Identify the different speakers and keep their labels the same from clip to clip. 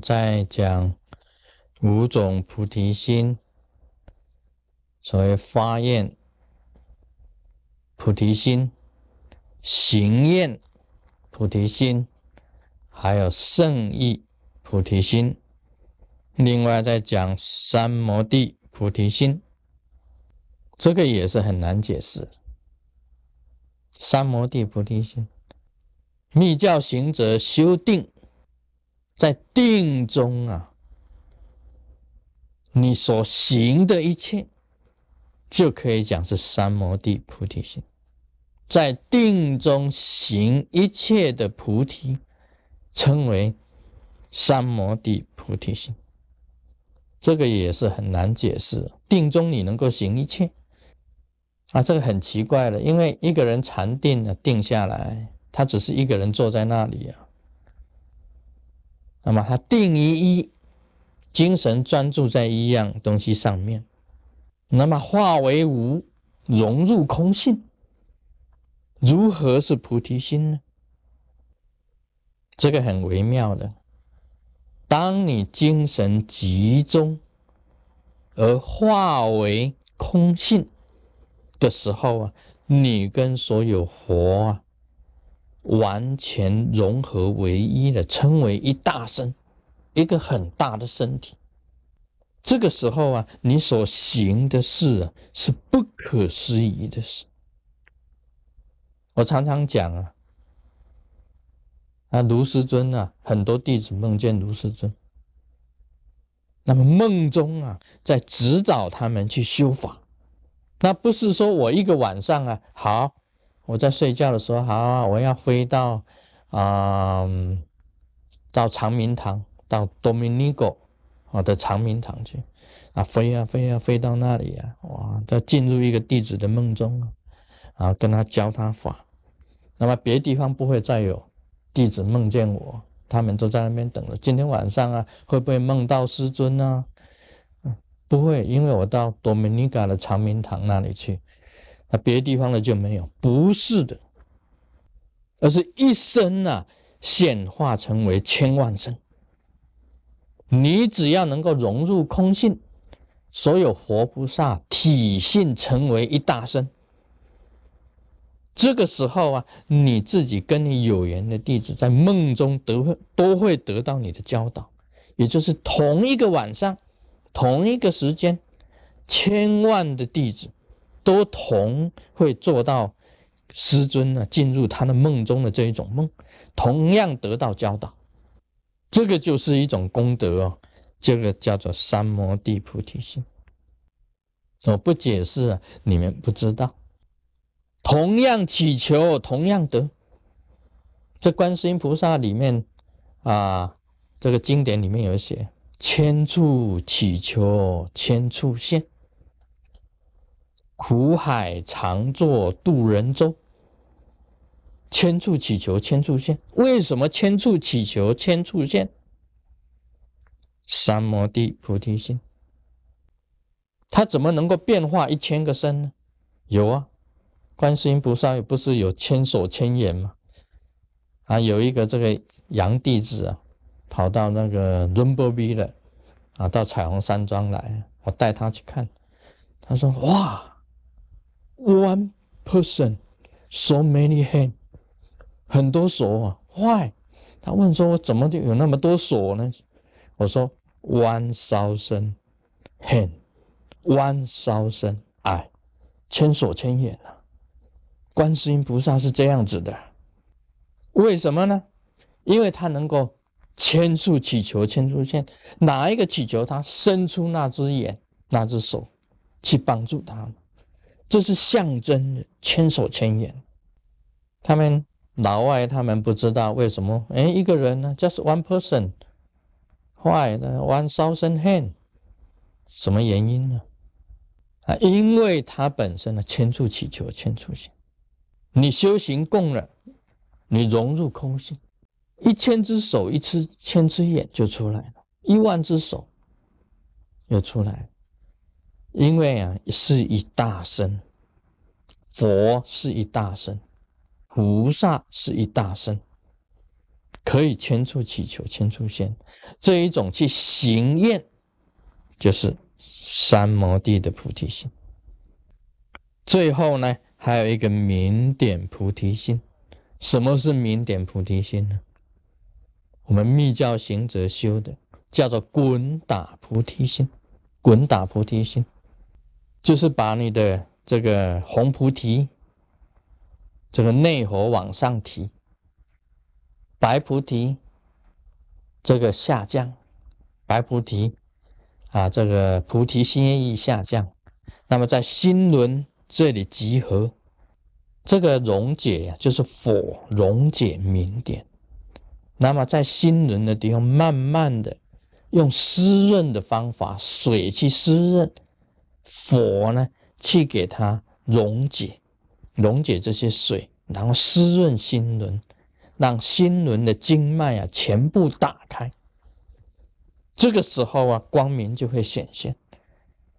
Speaker 1: 在讲五种菩提心，所谓发愿菩提心、行愿菩提心，还有圣意菩提心。另外再讲三摩地菩提心，这个也是很难解释。三摩地菩提心，密教行者修定，在定中啊，你所行的一切，就可以讲是三摩地菩提心。在定中行一切的菩提，称为三摩地菩提心。这个也是很难解释。定中你能够行一切啊，这个很奇怪了。因为一个人禅定了，定下来，他只是一个人坐在那里啊。那么他定于一，精神专注在一样东西上面，那么化为无，融入空性，如何是菩提心呢？这个很微妙的。当你精神集中而化为空性的时候啊，你跟所有佛啊完全融合为一了，称为一大身，一个很大的身体。这个时候啊，你所行的事啊是不可思议的事。我常常讲啊。啊，卢师尊啊，很多弟子梦见卢师尊，那么梦中啊，在指导他们去修法。那不是说我一个晚上啊，好，我在睡觉的时候，好，我要飞到啊，到长明堂，到 Dominico 啊的长明堂去，啊，飞啊飞啊飞到那里啊，哇，要进入一个弟子的梦中啊，跟他教他法。那么别地方不会再有。弟子梦见我，他们都在那边等着。今天晚上啊，会不会梦到师尊呢？不会，因为我到多米尼加的长明堂那里去，那别的地方的就没有。不是的，而是一生啊，显化成为千万生。你只要能够融入空性，所有活菩萨体性成为一大身。这个时候啊，你自己跟你有缘的弟子在梦中得都会得到你的教导，也就是同一个晚上、同一个时间，千万的弟子都同会做到师尊呢进入他的梦中的这一种梦，同样得到教导，这个就是一种功德哦，这个叫做三摩地菩提心。我不解释啊，你们不知道。同样祈求，同样得。这观世音菩萨里面啊，这个经典里面有写：千处祈求，千处现；苦海常作渡人舟。千处祈求，千处现。为什么千处祈求，千处现？三摩地菩提心，他怎么能够变化一千个身呢？有啊。观世音菩萨不是有千手千眼吗？啊，有一个这个洋弟子啊，跑到那个伦波比了，啊，到彩虹山庄来，我带他去看，他说：“哇，one person so many hand，很多手啊，why？” 他问说：“我怎么就有那么多手呢？”我说：“one thousand hand，one thousand eye，千手千眼啊。”观世音菩萨是这样子的，为什么呢？因为他能够千处祈求千处现，哪一个祈求他伸出那只眼、那只手去帮助他，这是象征的千手千眼。他们老外他们不知道为什么，哎，一个人呢，just one person，why 呢？one thousand hand，什么原因呢？啊，因为他本身呢，千处祈求千处现。你修行供了，你融入空性，一千只手，一只千只眼就出来了，一万只手又出来，因为啊是一大身，佛是一大身，菩萨是一大身，可以千处祈求千处现，这一种去行愿，就是三摩地的菩提心。最后呢，还有一个明点菩提心。什么是明点菩提心呢？我们密教行者修的叫做滚打菩提心。滚打菩提心，就是把你的这个红菩提，这个内火往上提。白菩提，这个下降，白菩提啊，这个菩提心愿意下降，那么在心轮这里集合，这个溶解呀，就是火溶解明点，那么在心轮的地方，慢慢的用湿润的方法，水去湿润，佛呢去给它溶解，溶解这些水，然后湿润心轮。让心轮的经脉啊全部打开，这个时候啊光明就会显现。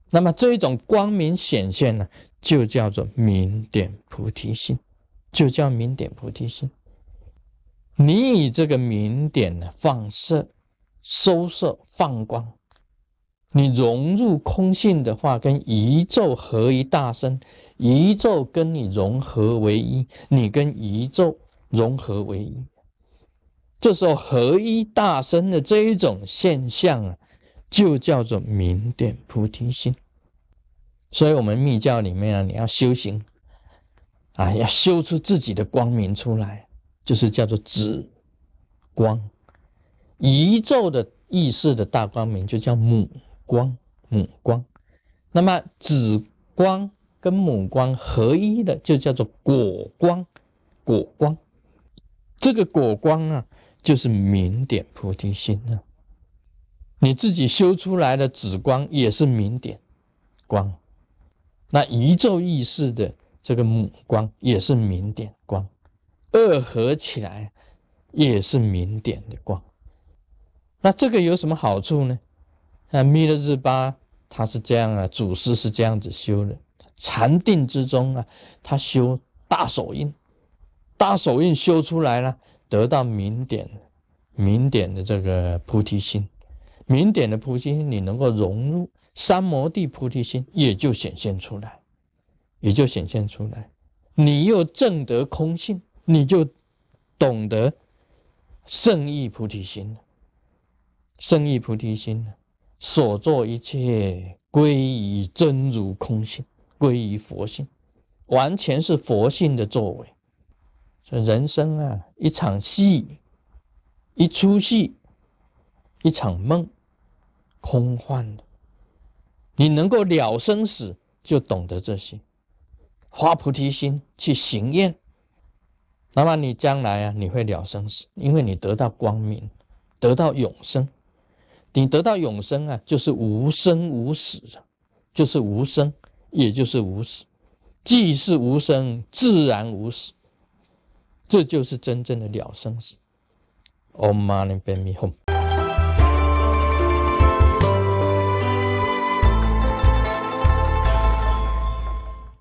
Speaker 1: 那么这一种光明显现呢，就叫做明点菩提心，就叫明点菩提心。你以这个明点呢放射、收摄、放光，你融入空性的话，跟宇宙合一大身，宇宙跟你融合为一，你跟宇宙。融合为一，这时候合一大身的这一种现象啊，就叫做明点菩提心。所以，我们密教里面啊，你要修行啊，要修出自己的光明出来，就是叫做紫光。宇宙的意识的大光明就叫母光，母光。那么，紫光跟母光合一的，就叫做果光，果光。这个果光啊，就是明点菩提心啊。你自己修出来的紫光也是明点光，那宇宙意识的这个母光也是明点光，二合起来也是明点的光。那这个有什么好处呢？啊，弥勒日巴他是这样啊，祖师是这样子修的，禅定之中啊，他修大手印。大手印修出来了，得到明点，明点的这个菩提心，明点的菩提心，你能够融入三摩地菩提心，也就显现出来，也就显现出来。你又证得空性，你就懂得圣意菩提心了。圣意菩提心呢，所做一切归于真如空性，归于佛性，完全是佛性的作为。这人生啊，一场戏，一出戏，一场梦，空幻的。你能够了生死，就懂得这些，发菩提心去行愿，那么你将来啊，你会了生死，因为你得到光明，得到永生。你得到永生啊，就是无生无死就是无生，也就是无死，既是无生，自然无死。这就是真正的了生死。Om Mani Padme Hum。